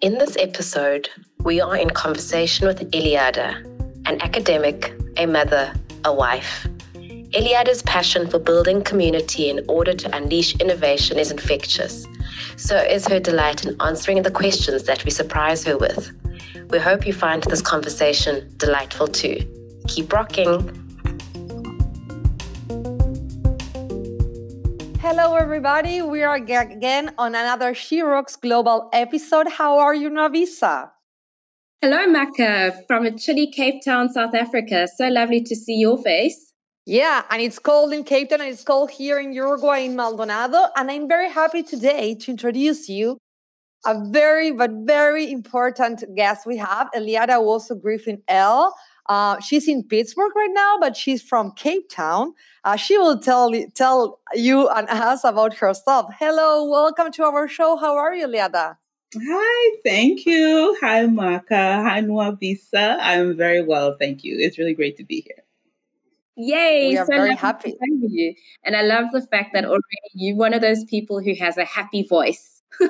In this episode, we are in conversation with Eliada, an academic, a mother, a wife. Eliada's passion for building community in order to unleash innovation is infectious. So is her delight in answering the questions that we surprise her with. We hope you find this conversation delightful too. Keep rocking. Hello, everybody. We are again on another She Rocks Global episode. How are you, Nwabisa? Hello, Maka, from a chilly Cape Town, South Africa. So lovely to see your face. Yeah, and it's cold in Cape Town and it's cold here in Uruguay in Maldonado. And I'm very happy today to introduce you a very, but very important guest we have, Eliada Woso Griffin L. Uh, she's in Pittsburgh right now, but she's from Cape Town. Uh, she will tell tell you and us about herself. Hello, welcome to our show. How are you, Liada? Hi, thank you. Hi, Maka. Hi, Nwabisa. I'm very well, thank you. It's really great to be here. Yay! We are so very happy. you. And I love the fact that already you're one of those people who has a happy voice. oh,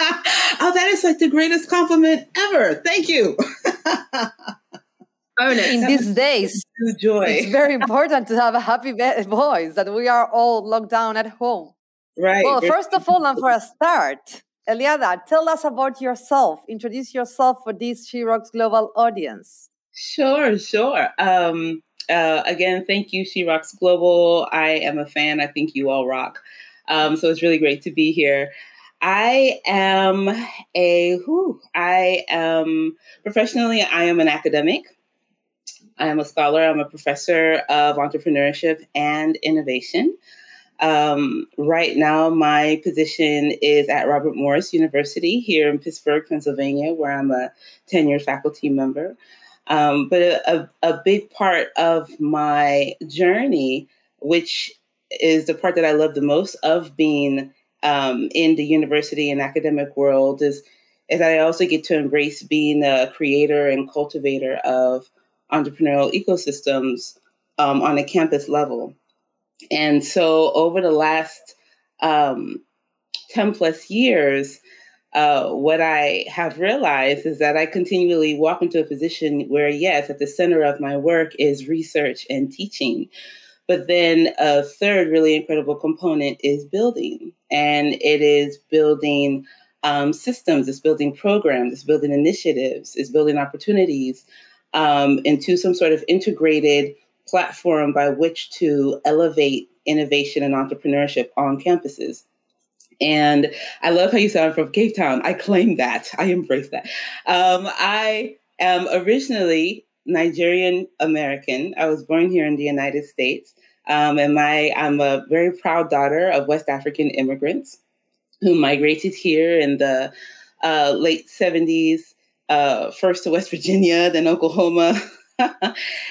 that is like the greatest compliment ever. Thank you. In these days, joy. it's very important to have a happy voice that we are all locked down at home. Right. Well, first of all, and for a start, Eliada, tell us about yourself. Introduce yourself for this She Rocks Global audience. Sure, sure. Um, uh, again, thank you, She Rocks Global. I am a fan. I think you all rock. Um, so it's really great to be here. I am a who I am professionally I am an academic. I am a scholar. I'm a professor of entrepreneurship and innovation. Um, right now, my position is at Robert Morris University here in Pittsburgh, Pennsylvania, where I'm a tenured faculty member. Um, but a, a, a big part of my journey, which is the part that I love the most of being um, in the university and academic world, is is that I also get to embrace being a creator and cultivator of entrepreneurial ecosystems um, on a campus level. And so over the last um, 10 plus years, uh, what I have realized is that I continually walk into a position where, yes, at the center of my work is research and teaching. But then a third really incredible component is building, and it is building um, systems, it's building programs, it's building initiatives, it's building opportunities um, into some sort of integrated platform by which to elevate innovation and entrepreneurship on campuses. And I love how you sound from Cape Town. I claim that. I embrace that. Um, I am originally Nigerian American. I was born here in the United States. Um, and my I'm a very proud daughter of West African immigrants who migrated here in the uh, late 70s uh, first to West Virginia, then Oklahoma,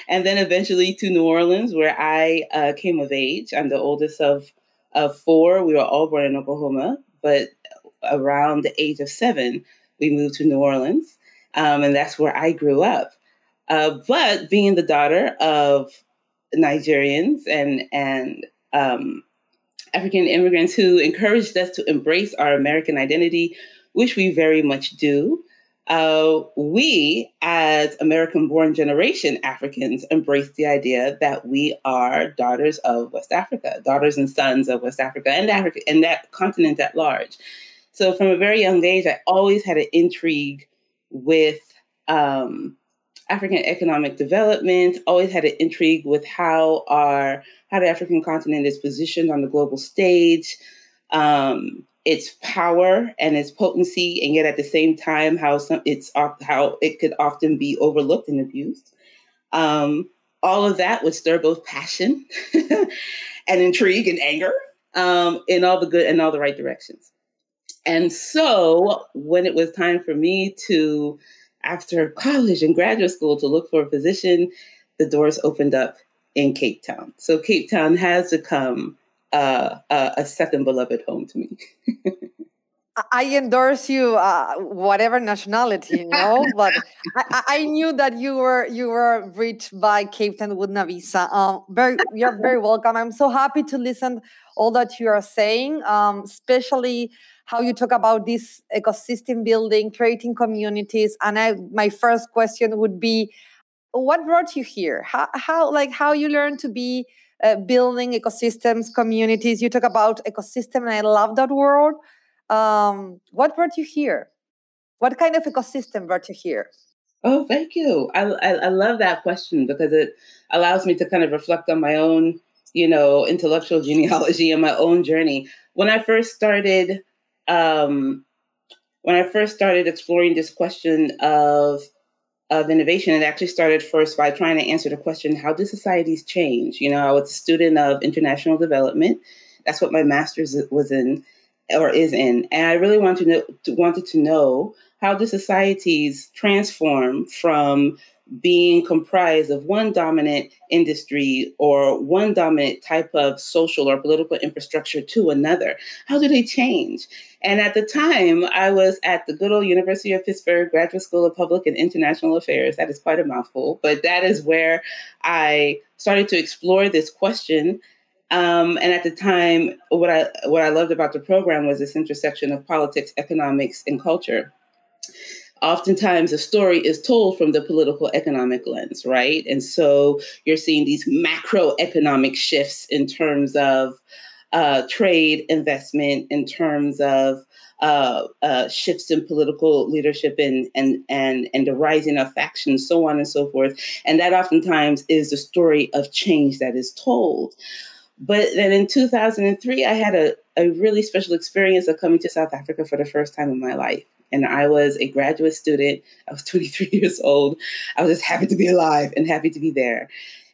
and then eventually to New Orleans, where I uh, came of age. I'm the oldest of, of four. We were all born in Oklahoma, but around the age of seven, we moved to New Orleans, um, and that's where I grew up. Uh, but being the daughter of Nigerians and and um, African immigrants who encouraged us to embrace our American identity, which we very much do, uh, we, as American born generation Africans, embrace the idea that we are daughters of West Africa, daughters and sons of West Africa and Africa and that continent at large. So, from a very young age, I always had an intrigue with um, African economic development. Always had an intrigue with how our how the African continent is positioned on the global stage. Um, its power and its potency, and yet at the same time, how some it's how it could often be overlooked and abused. Um, all of that would stir both passion and intrigue and anger um, in all the good and all the right directions. And so, when it was time for me to, after college and graduate school, to look for a position, the doors opened up in Cape Town. So, Cape Town has become uh, uh, a second beloved home to me. I endorse you, uh, whatever nationality, you know. but I, I, knew that you were you were reached by Cape Town with Navisa. Um, very, you're very welcome. I'm so happy to listen all that you are saying, um, especially how you talk about this ecosystem building, creating communities. And I, my first question would be, what brought you here? How, how like how you learned to be uh, building ecosystems, communities? You talk about ecosystem, and I love that word um, what brought you here? What kind of ecosystem brought you here? Oh, thank you. I, I, I love that question because it allows me to kind of reflect on my own, you know, intellectual genealogy and my own journey. When I first started, um, when I first started exploring this question of of innovation, it actually started first by trying to answer the question: How do societies change? You know, I was a student of international development. That's what my master's was in, or is in. And I really wanted to know, wanted to know how do societies transform from being comprised of one dominant industry or one dominant type of social or political infrastructure to another? How do they change? And at the time, I was at the good old University of Pittsburgh Graduate School of Public and International Affairs. That is quite a mouthful, but that is where I started to explore this question um, and at the time, what I what I loved about the program was this intersection of politics, economics, and culture. Oftentimes, a story is told from the political economic lens, right? And so you're seeing these macroeconomic shifts in terms of uh, trade, investment, in terms of uh, uh, shifts in political leadership and and and and the rising of factions, so on and so forth. And that oftentimes is the story of change that is told. But then in 2003, I had a, a really special experience of coming to South Africa for the first time in my life. And I was a graduate student. I was 23 years old. I was just happy to be alive and happy to be there.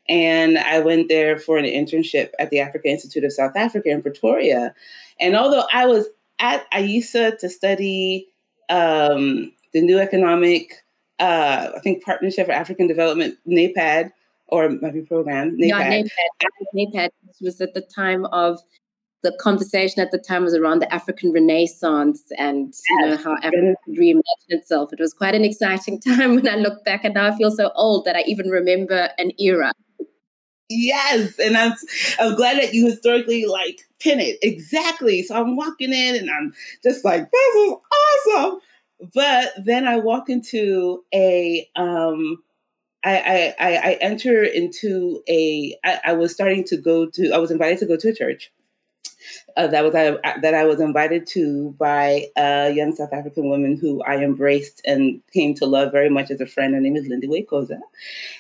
And I went there for an internship at the Africa Institute of South Africa in Pretoria. And although I was at AIESA to study um, the new economic, uh, I think, Partnership for African Development, NEPAD, or maybe program. NEPAD. Yeah, NEPAD. NEPAD was at the time of the conversation at the time was around the African Renaissance and you know how Africa reimagined itself. It was quite an exciting time when I look back, and now I feel so old that I even remember an era. Yes, and I'm I'm glad that you historically like pin it exactly. So I'm walking in and I'm just like, this is awesome. But then I walk into a um I, I, I enter into a. I, I was starting to go to, I was invited to go to a church. Uh, that was I, that I was invited to by a young South African woman who I embraced and came to love very much as a friend. Her name is Linda Khoza,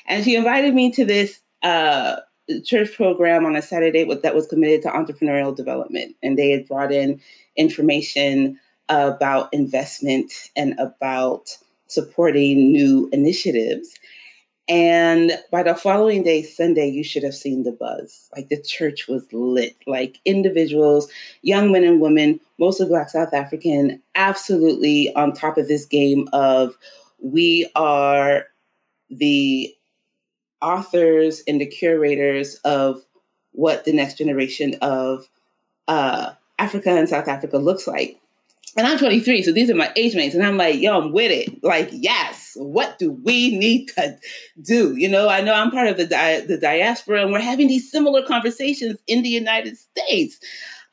and she invited me to this uh, church program on a Saturday that was committed to entrepreneurial development, and they had brought in information about investment and about supporting new initiatives. And by the following day, Sunday, you should have seen the buzz. Like the church was lit. Like individuals, young men and women, mostly Black South African, absolutely on top of this game of we are the authors and the curators of what the next generation of uh, Africa and South Africa looks like and I'm 23, so these are my age mates, and I'm like, yo, I'm with it. Like, yes, what do we need to do? You know, I know I'm part of the di- the diaspora, and we're having these similar conversations in the United States.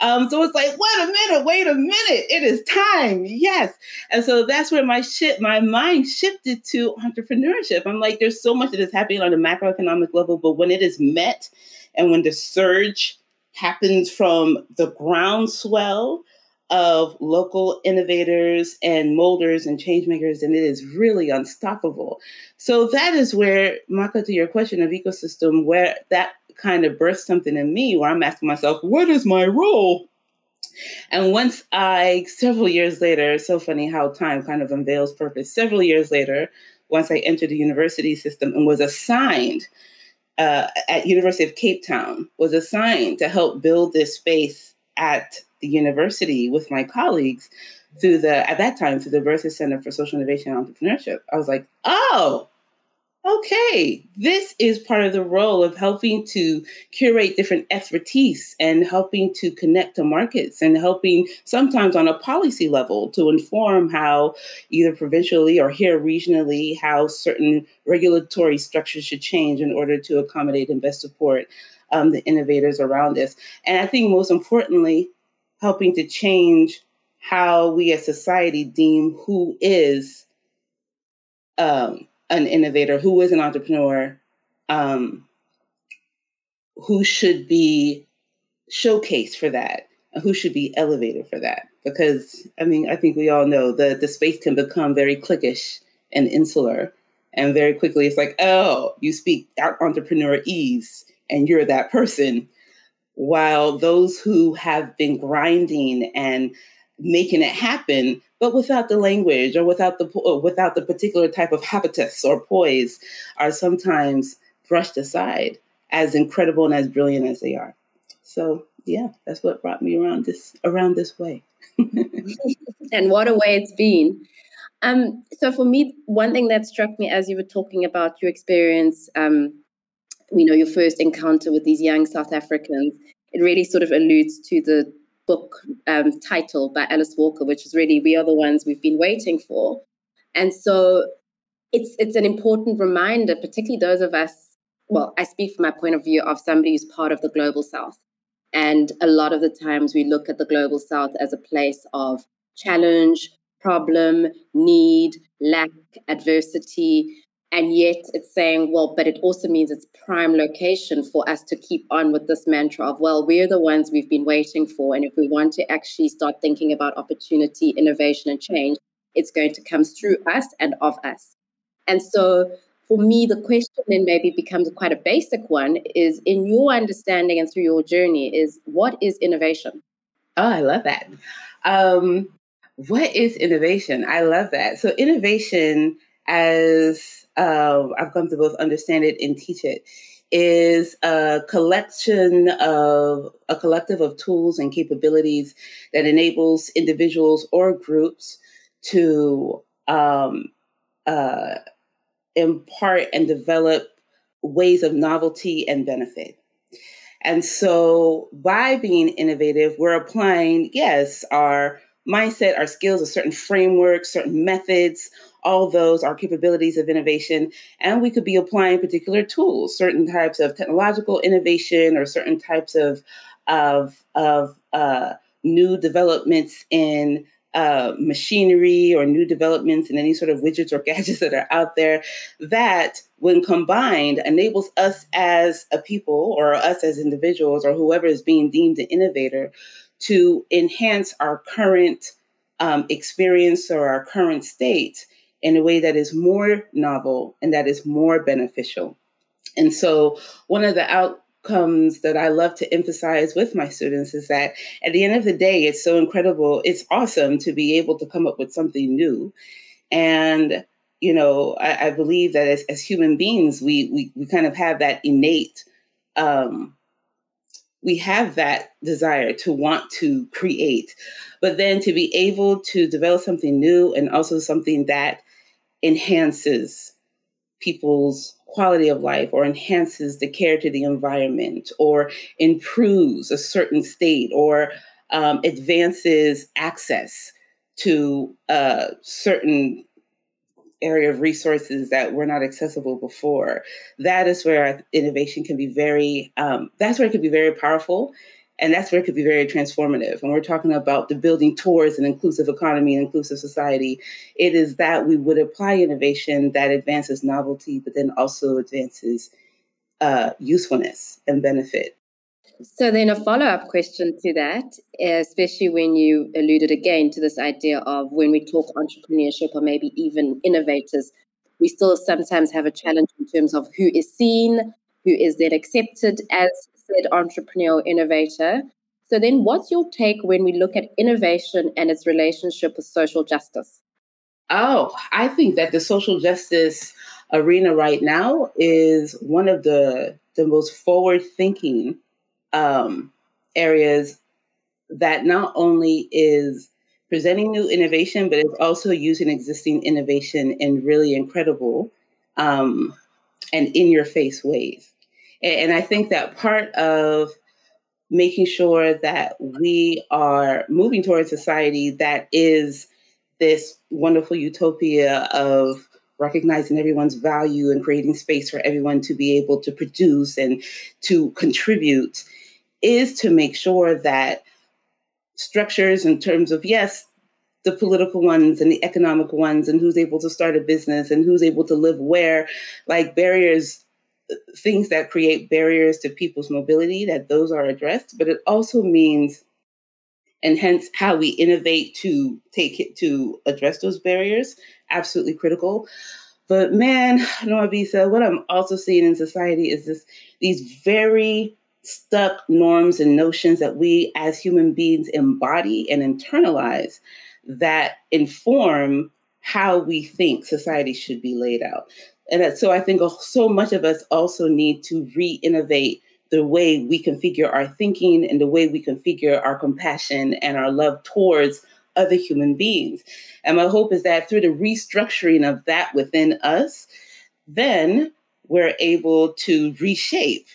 Um, so it's like, wait a minute, wait a minute, it is time, yes. And so that's where my shit, my mind shifted to entrepreneurship. I'm like, there's so much that is happening on a macroeconomic level, but when it is met, and when the surge happens from the groundswell of local innovators and molders and changemakers, and it is really unstoppable. So that is where, Maka, to your question of ecosystem, where that kind of birthed something in me where I'm asking myself, what is my role? And once I, several years later, so funny how time kind of unveils purpose. Several years later, once I entered the university system and was assigned uh, at University of Cape Town, was assigned to help build this space at the university with my colleagues through the at that time through the Bertha Center for Social Innovation and Entrepreneurship. I was like, oh, okay, this is part of the role of helping to curate different expertise and helping to connect to markets and helping sometimes on a policy level to inform how either provincially or here regionally how certain regulatory structures should change in order to accommodate and best support um, the innovators around us. And I think most importantly, helping to change how we as society deem who is um, an innovator, who is an entrepreneur, um, who should be showcased for that, who should be elevated for that. Because I mean, I think we all know that the space can become very cliquish and insular, and very quickly it's like, oh, you speak entrepreneur ease, and you're that person. While those who have been grinding and making it happen but without the language or without the or without the particular type of habitus or poise are sometimes brushed aside as incredible and as brilliant as they are so yeah that's what brought me around this around this way and what a way it's been um, so for me one thing that struck me as you were talking about your experience um, you know your first encounter with these young south africans it really sort of alludes to the book um, title by Alice Walker, which is really "We Are the Ones We've Been Waiting For," and so it's it's an important reminder, particularly those of us. Well, I speak from my point of view of somebody who's part of the global South, and a lot of the times we look at the global South as a place of challenge, problem, need, lack, adversity, and yet it's saying, well, but it also means it's prime location for us to keep on with this mantra of, well, we're the ones we've been waiting for. And if we want to actually start thinking about opportunity, innovation, and change, it's going to come through us and of us. And so for me, the question then maybe becomes quite a basic one is in your understanding and through your journey is what is innovation? Oh, I love that. Um, what is innovation? I love that. So innovation as uh, I've come to both understand it and teach it, is a collection of a collective of tools and capabilities that enables individuals or groups to um, uh, impart and develop ways of novelty and benefit. And so, by being innovative, we're applying, yes, our mindset, our skills, a certain framework, certain methods, all those are capabilities of innovation. And we could be applying particular tools, certain types of technological innovation or certain types of, of, of uh, new developments in uh, machinery or new developments in any sort of widgets or gadgets that are out there that when combined enables us as a people or us as individuals or whoever is being deemed an innovator to enhance our current um, experience or our current state in a way that is more novel and that is more beneficial. And so, one of the outcomes that I love to emphasize with my students is that at the end of the day, it's so incredible. It's awesome to be able to come up with something new. And, you know, I, I believe that as, as human beings, we, we, we kind of have that innate um, we have that desire to want to create, but then to be able to develop something new and also something that enhances people's quality of life or enhances the care to the environment or improves a certain state or um, advances access to a certain area of resources that were not accessible before. That is where innovation can be very, um, that's where it can be very powerful. And that's where it could be very transformative. When we're talking about the building towards an inclusive economy and inclusive society, it is that we would apply innovation that advances novelty, but then also advances uh, usefulness and benefit. So, then a follow up question to that, especially when you alluded again to this idea of when we talk entrepreneurship or maybe even innovators, we still sometimes have a challenge in terms of who is seen, who is then accepted as said entrepreneur innovator. So, then what's your take when we look at innovation and its relationship with social justice? Oh, I think that the social justice arena right now is one of the, the most forward thinking um, areas that not only is presenting new innovation, but it's also using existing innovation in really incredible um, and in your face ways. And, I think that part of making sure that we are moving towards society that is this wonderful utopia of recognizing everyone's value and creating space for everyone to be able to produce and to contribute is to make sure that structures in terms of yes the political ones and the economic ones and who's able to start a business and who's able to live where like barriers things that create barriers to people's mobility that those are addressed but it also means and hence how we innovate to take it to address those barriers absolutely critical but man Nwabisa, what i'm also seeing in society is this these very stuck norms and notions that we as human beings embody and internalize that inform how we think society should be laid out. And so I think so much of us also need to re innovate the way we configure our thinking and the way we configure our compassion and our love towards other human beings. And my hope is that through the restructuring of that within us, then we're able to reshape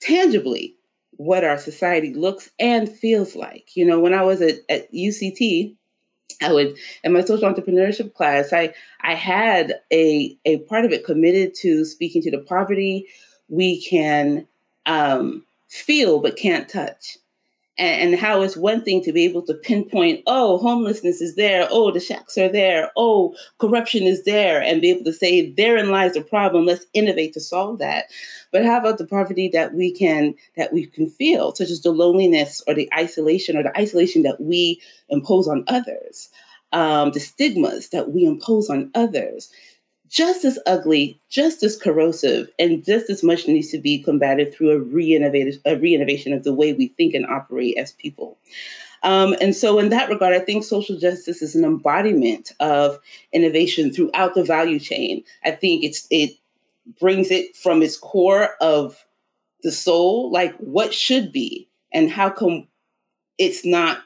tangibly what our society looks and feels like. You know, when I was at, at UCT, I would in my social entrepreneurship class, I I had a a part of it committed to speaking to the poverty we can um, feel but can't touch and how it's one thing to be able to pinpoint, oh, homelessness is there, oh, the shacks are there, oh, corruption is there, and be able to say, therein lies the problem. Let's innovate to solve that. But how about the poverty that we can that we can feel, such as the loneliness or the isolation or the isolation that we impose on others, um, the stigmas that we impose on others just as ugly, just as corrosive, and just as much needs to be combated through a re-innovation, a of the way we think and operate as people. Um, and so, in that regard, I think social justice is an embodiment of innovation throughout the value chain. I think it's it brings it from its core of the soul, like what should be, and how come it's not,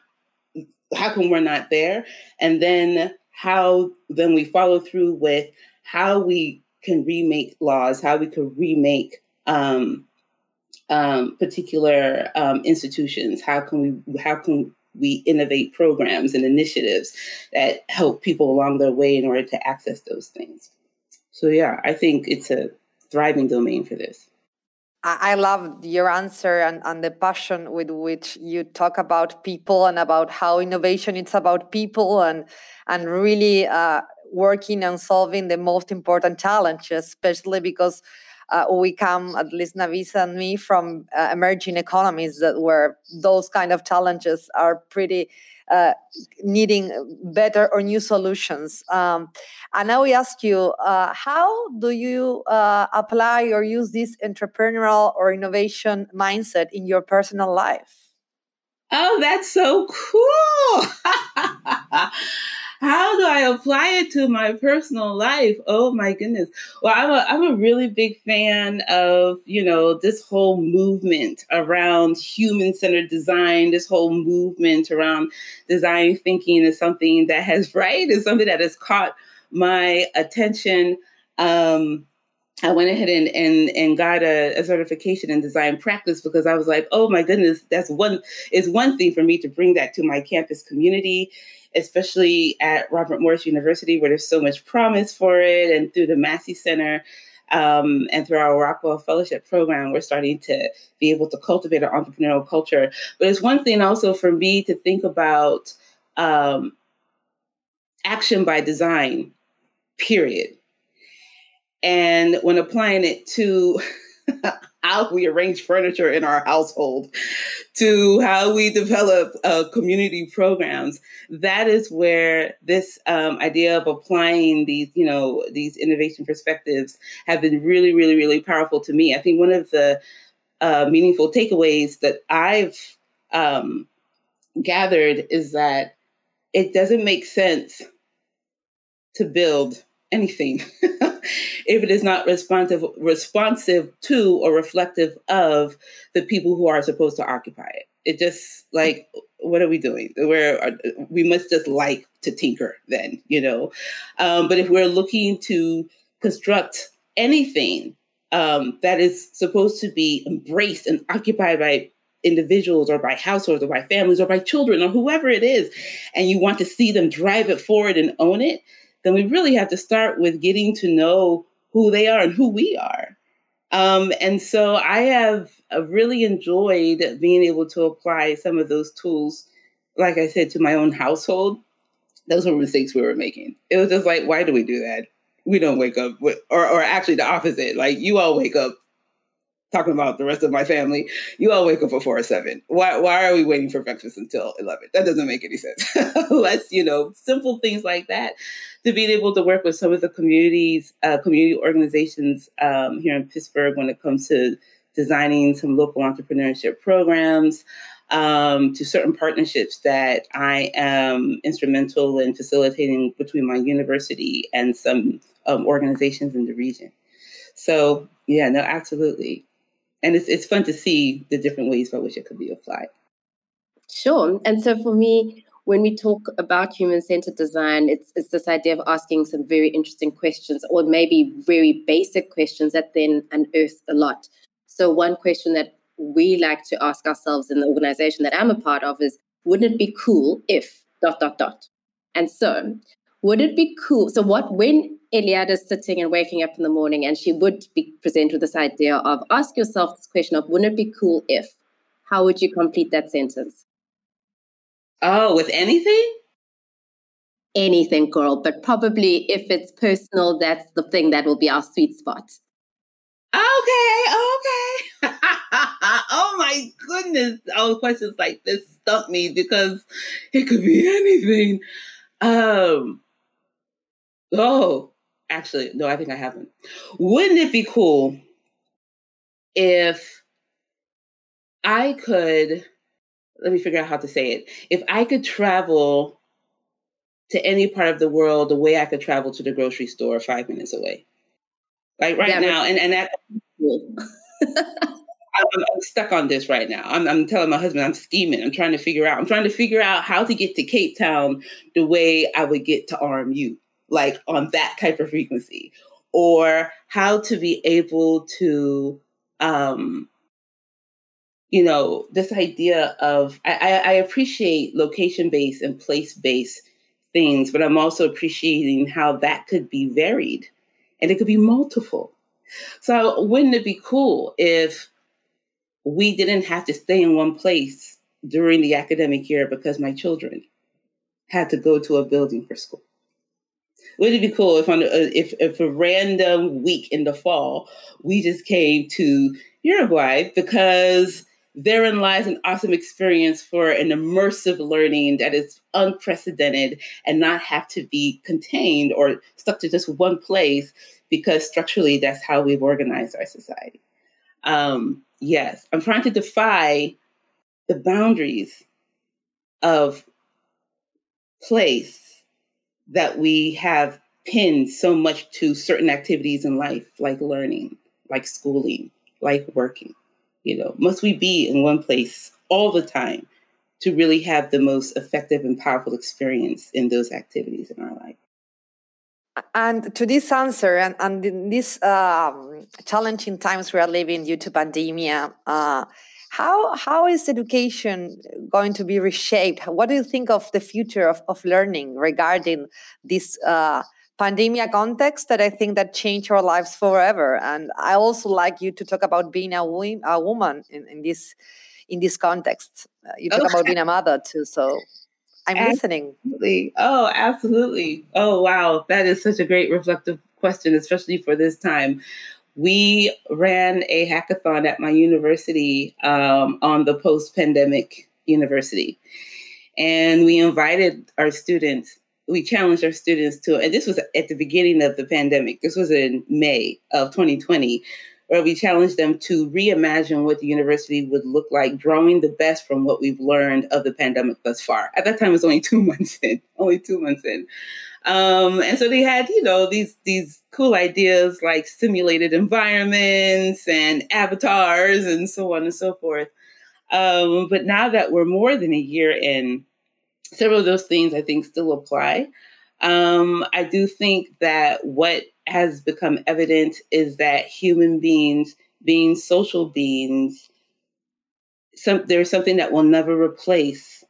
how come we're not there, and then how then we follow through with how we can remake laws, how we can remake um, um, particular um, institutions. How can we how can we innovate programs and initiatives that help people along their way in order to access those things? So yeah, I think it's a thriving domain for this. I love your answer and, and the passion with which you talk about people and about how innovation it's about people and and really uh, working on solving the most important challenges, especially because uh, we come, at least Navisa and me, from uh, emerging economies that where those kind of challenges are pretty uh, needing better or new solutions. Um, and now we ask you, uh, how do you uh, apply or use this entrepreneurial or innovation mindset in your personal life? Oh, that's so cool. how do I apply it to my personal life? Oh my goodness. Well, I'm a I'm a really big fan of, you know, this whole movement around human-centered design, this whole movement around design thinking is something that has right is something that has caught my attention. Um, I went ahead and and, and got a, a, certification in design practice because I was like, oh my goodness, that's one is one thing for me to bring that to my campus community especially at Robert Morris University, where there's so much promise for it, and through the Massey Center. Um, and through our Rockwell Fellowship program, we're starting to be able to cultivate an entrepreneurial culture. But it's one thing also for me to think about um, action by design, period. And when applying it to how we arrange furniture in our household to how we develop uh, community programs. That is where this um, idea of applying these you know these innovation perspectives have been really really really powerful to me. I think one of the uh, meaningful takeaways that i've um, gathered is that it doesn't make sense to build anything if it is not responsive responsive to or reflective of the people who are supposed to occupy it. It just like what are we doing? Uh, we must just like to tinker then, you know. Um, but if we're looking to construct anything um, that is supposed to be embraced and occupied by individuals or by households or by families or by children or whoever it is, and you want to see them drive it forward and own it, then we really have to start with getting to know who they are and who we are. Um, and so I have uh, really enjoyed being able to apply some of those tools, like I said, to my own household. Those were mistakes we were making. It was just like, why do we do that? We don't wake up, with, or, or actually the opposite. Like you all wake up talking about the rest of my family, you all wake up before seven. Why why are we waiting for breakfast until eleven? That doesn't make any sense. Let's, you know, simple things like that. To be able to work with some of the communities, uh, community organizations um, here in Pittsburgh when it comes to designing some local entrepreneurship programs. Um, to certain partnerships that I am instrumental in facilitating between my university and some um, organizations in the region. So, yeah, no, absolutely and it's it's fun to see the different ways by which it could be applied. Sure. And so for me, when we talk about human-centered design, it's it's this idea of asking some very interesting questions, or maybe very basic questions that then unearth a lot. So one question that we like to ask ourselves in the organization that I'm a part of is, wouldn't it be cool if dot dot dot? And so, would it be cool? So what when is sitting and waking up in the morning, and she would be presented with this idea of ask yourself this question of wouldn't it be cool if? How would you complete that sentence? Oh, with anything? Anything, girl, but probably if it's personal, that's the thing that will be our sweet spot. Okay, okay. oh my goodness. All questions like this stump me because it could be anything. Um, oh, actually, no, I think I haven't. Wouldn't it be cool if I could, let me figure out how to say it. If I could travel to any part of the world the way I could travel to the grocery store five minutes away. Like right yeah, now, and, and that I'm, I'm, stuck on this right now. I'm, I'm telling my husband I'm scheming. I'm trying to figure out. I'm trying to figure out how to get to Cape Town the way I would get to RMU like on that type of frequency or how to be able to um you know this idea of i, I appreciate location based and place based things but i'm also appreciating how that could be varied and it could be multiple. So wouldn't it be cool if we didn't have to stay in one place during the academic year because my children had to go to a building for school wouldn't it be cool if on a, if if a random week in the fall we just came to Uruguay because therein lies an awesome experience for an immersive learning that is unprecedented and not have to be contained or stuck to just one place because structurally that's how we've organized our society. Um, yes, I'm trying to defy the boundaries of place that we have pinned so much to certain activities in life, like learning, like schooling, like working. You know, must we be in one place all the time to really have the most effective and powerful experience in those activities in our life? And to this answer, and, and in these um, challenging times we are living due to pandemia, uh, how how is education going to be reshaped? What do you think of the future of, of learning regarding this uh, pandemia context that I think that changed our lives forever? And I also like you to talk about being a, a woman in, in this in this context. Uh, you talk okay. about being a mother too, so I'm absolutely. listening. Oh, absolutely. Oh, wow. That is such a great reflective question, especially for this time we ran a hackathon at my university um, on the post pandemic university. And we invited our students, we challenged our students to, and this was at the beginning of the pandemic, this was in May of 2020, where we challenge them to reimagine what the university would look like, drawing the best from what we've learned of the pandemic thus far. At that time, it was only two months in, only two months in. Um, and so they had, you know, these these cool ideas like simulated environments and avatars and so on and so forth. Um, but now that we're more than a year in, several of those things I think still apply. Um, I do think that what has become evident is that human beings, being social beings, some, there's something that will never replace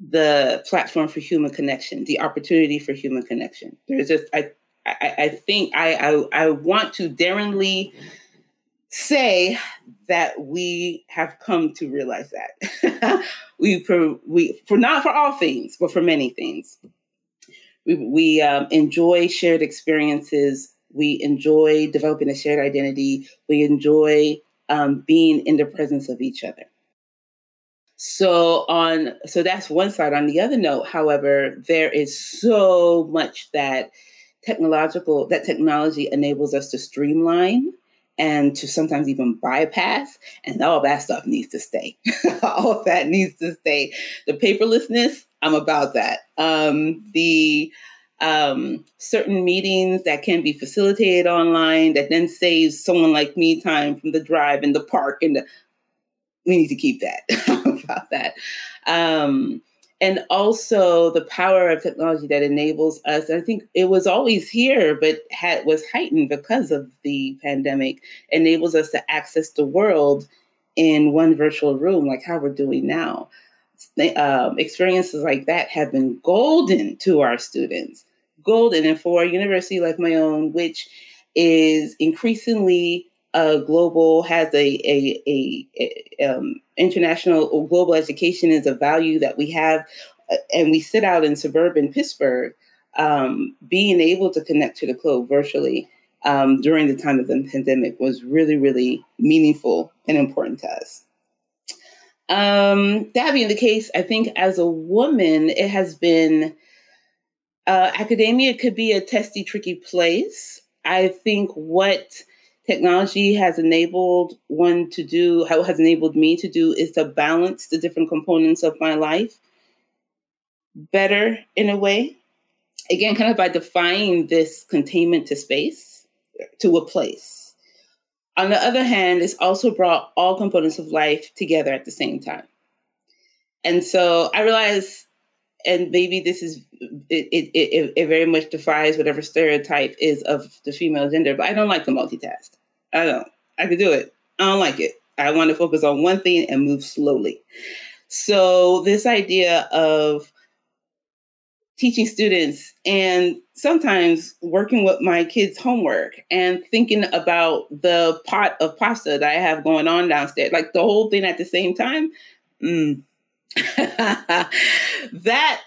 the platform for human connection, the opportunity for human connection. There's just I I, I think I, I I want to daringly say that we have come to realize that we for we for not for all things, but for many things. We, we um, enjoy shared experiences. We enjoy developing a shared identity. We enjoy um, being in the presence of each other. So on so that's one side. On the other note, however, there is so much that technological that technology enables us to streamline and to sometimes even bypass and all that stuff needs to stay all that needs to stay the paperlessness i'm about that. Um, the um, certain meetings that can be facilitated online that then saves someone like me time from the drive and the park and the, we need to keep that about that. Um, and also the power of technology that enables us i think it was always here but had was heightened because of the pandemic enables us to access the world in one virtual room like how we're doing now um, experiences like that have been golden to our students golden and for a university like my own which is increasingly global has a, a, a, a um, international or global education is a value that we have, uh, and we sit out in suburban Pittsburgh, um, being able to connect to the globe virtually um, during the time of the pandemic was really, really meaningful and important to us. Um, that being the case, I think as a woman, it has been uh, academia could be a testy, tricky place. I think what technology has enabled one to do, how has enabled me to do, is to balance the different components of my life better in a way. Again, kind of by defying this containment to space, to a place. On the other hand, it's also brought all components of life together at the same time. And so I realize, and maybe this is, it, it, it, it very much defies whatever stereotype is of the female gender, but I don't like to multitask. I don't. I could do it. I don't like it. I want to focus on one thing and move slowly. So, this idea of teaching students and sometimes working with my kids' homework and thinking about the pot of pasta that I have going on downstairs, like the whole thing at the same time. Mm. that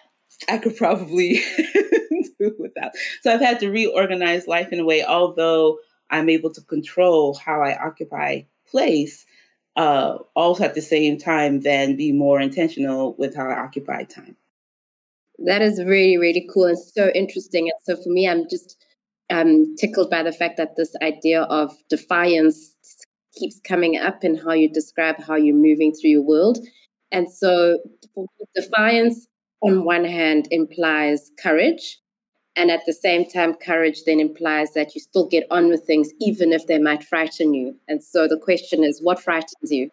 I could probably do without. So I've had to reorganize life in a way, although I'm able to control how I occupy place, uh, also at the same time, then be more intentional with how I occupy time. That is really, really cool and so interesting. And so for me, I'm just um, tickled by the fact that this idea of defiance keeps coming up in how you describe how you're moving through your world. And so defiance, on one hand, implies courage and at the same time, courage then implies that you still get on with things, even if they might frighten you. And so the question is, what frightens you?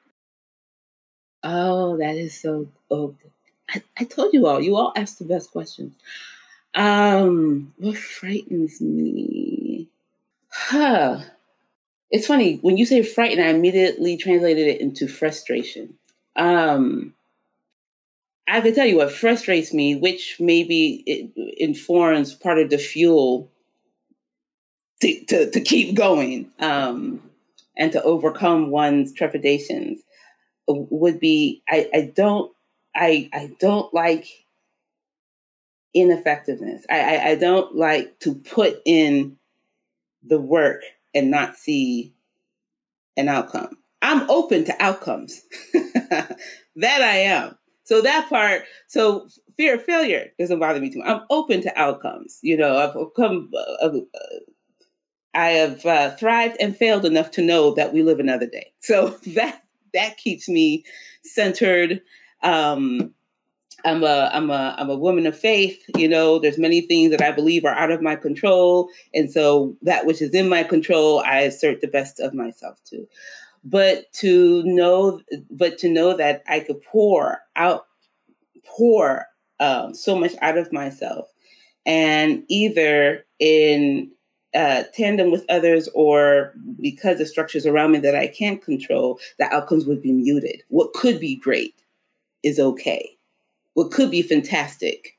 Oh, that is so. Oh, I, I told you all. You all asked the best questions. Um, what frightens me? Huh. It's funny when you say frightened. I immediately translated it into frustration. Um, I can tell you what frustrates me, which maybe it informs part of the fuel to, to, to keep going um, and to overcome one's trepidations would be I, I don't I I don't like ineffectiveness. I, I, I don't like to put in the work and not see an outcome. I'm open to outcomes. that I am. So that part, so fear of failure doesn't bother me too much. I'm open to outcomes. You know, I've come, uh, uh, I have uh, thrived and failed enough to know that we live another day. So that that keeps me centered. Um, I'm a I'm a I'm a woman of faith. You know, there's many things that I believe are out of my control, and so that which is in my control, I assert the best of myself to but to know but to know that i could pour out pour um, so much out of myself and either in uh, tandem with others or because of structures around me that I can't control, the outcomes would be muted. What could be great is okay. What could be fantastic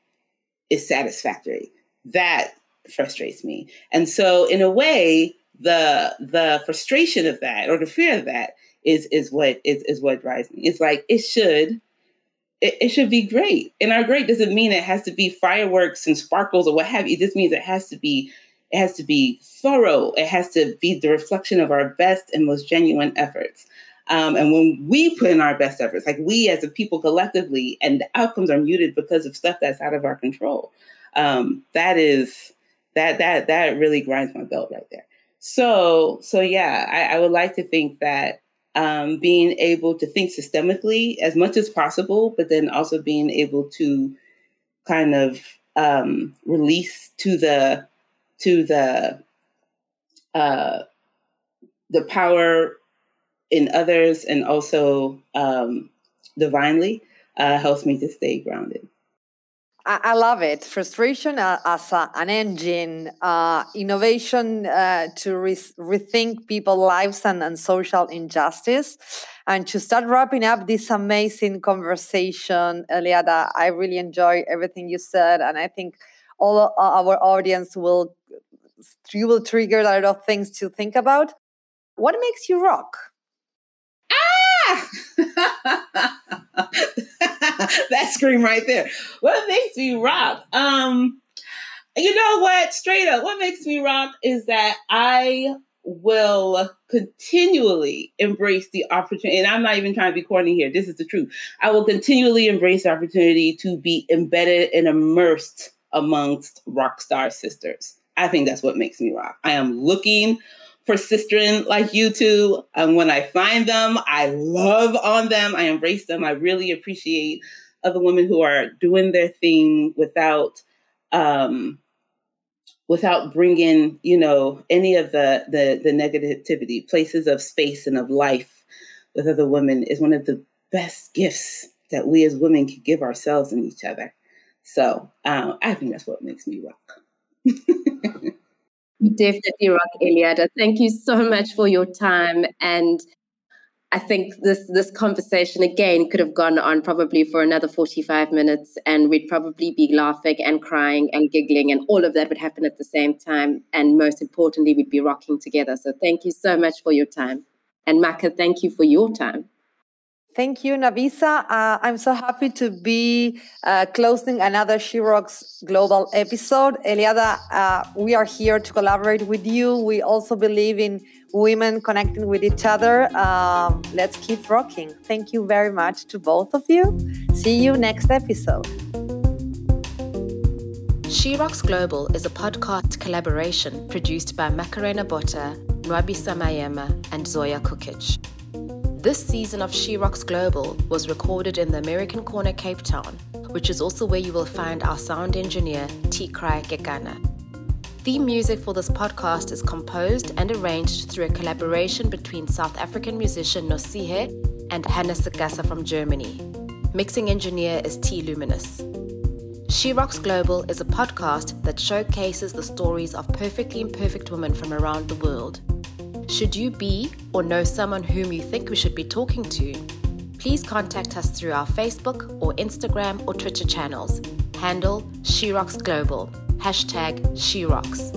is satisfactory. That frustrates me. And so in a way, the the frustration of that or the fear of that is is what is, is what drives me. It's like it should it, it, should be great. And our great doesn't mean it has to be fireworks and sparkles or what have you. It just means it has to be it has to be thorough. It has to be the reflection of our best and most genuine efforts. Um, and when we put in our best efforts, like we as a people collectively, and the outcomes are muted because of stuff that's out of our control, um, that is that that that really grinds my belt right there. So so yeah, I, I would like to think that um, being able to think systemically as much as possible, but then also being able to kind of um, release to the to the uh, the power in others and also um, divinely uh, helps me to stay grounded. I, love it. Frustration as a, an engine, uh, innovation uh, to re- rethink people's lives and, and social injustice. And to start wrapping up this amazing conversation, Eliada, I really enjoy everything you said. And I think all our audience will, you will trigger a lot of things to think about. What makes you rock? that scream right there. What makes me rock? Um, you know what? Straight up, what makes me rock is that I will continually embrace the opportunity. And I'm not even trying to be corny here. This is the truth. I will continually embrace the opportunity to be embedded and immersed amongst rock star sisters. I think that's what makes me rock. I am looking persistent like you two. And when I find them, I love on them. I embrace them. I really appreciate other women who are doing their thing without um, without bringing you know any of the, the the negativity. Places of space and of life with other women is one of the best gifts that we as women can give ourselves and each other. So uh, I think that's what makes me rock. You definitely rock, Eliada. Thank you so much for your time. And I think this this conversation again could have gone on probably for another 45 minutes and we'd probably be laughing and crying and giggling and all of that would happen at the same time. And most importantly, we'd be rocking together. So thank you so much for your time. And Maka, thank you for your time. Thank you, Nwabisa. Uh, I'm so happy to be uh, closing another She Rocks Global episode. Eliada, uh, we are here to collaborate with you. We also believe in women connecting with each other. Um, let's keep rocking. Thank you very much to both of you. See you next episode. She Rocks Global is a podcast collaboration produced by Macarena Botta, Nwabisa Mayema, and Zoya Kukic. This season of She Rocks Global was recorded in the American Corner, Cape Town, which is also where you will find our sound engineer, T. Cry Gekana. Theme music for this podcast is composed and arranged through a collaboration between South African musician Nosihe and Hannah Sagasa from Germany. Mixing engineer is T. Luminous. She Rocks Global is a podcast that showcases the stories of perfectly imperfect women from around the world. Should you be or know someone whom you think we should be talking to, please contact us through our Facebook or Instagram or Twitter channels. Handle SheRocksGlobal. Hashtag SheRocks.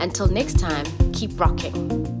Until next time, keep rocking.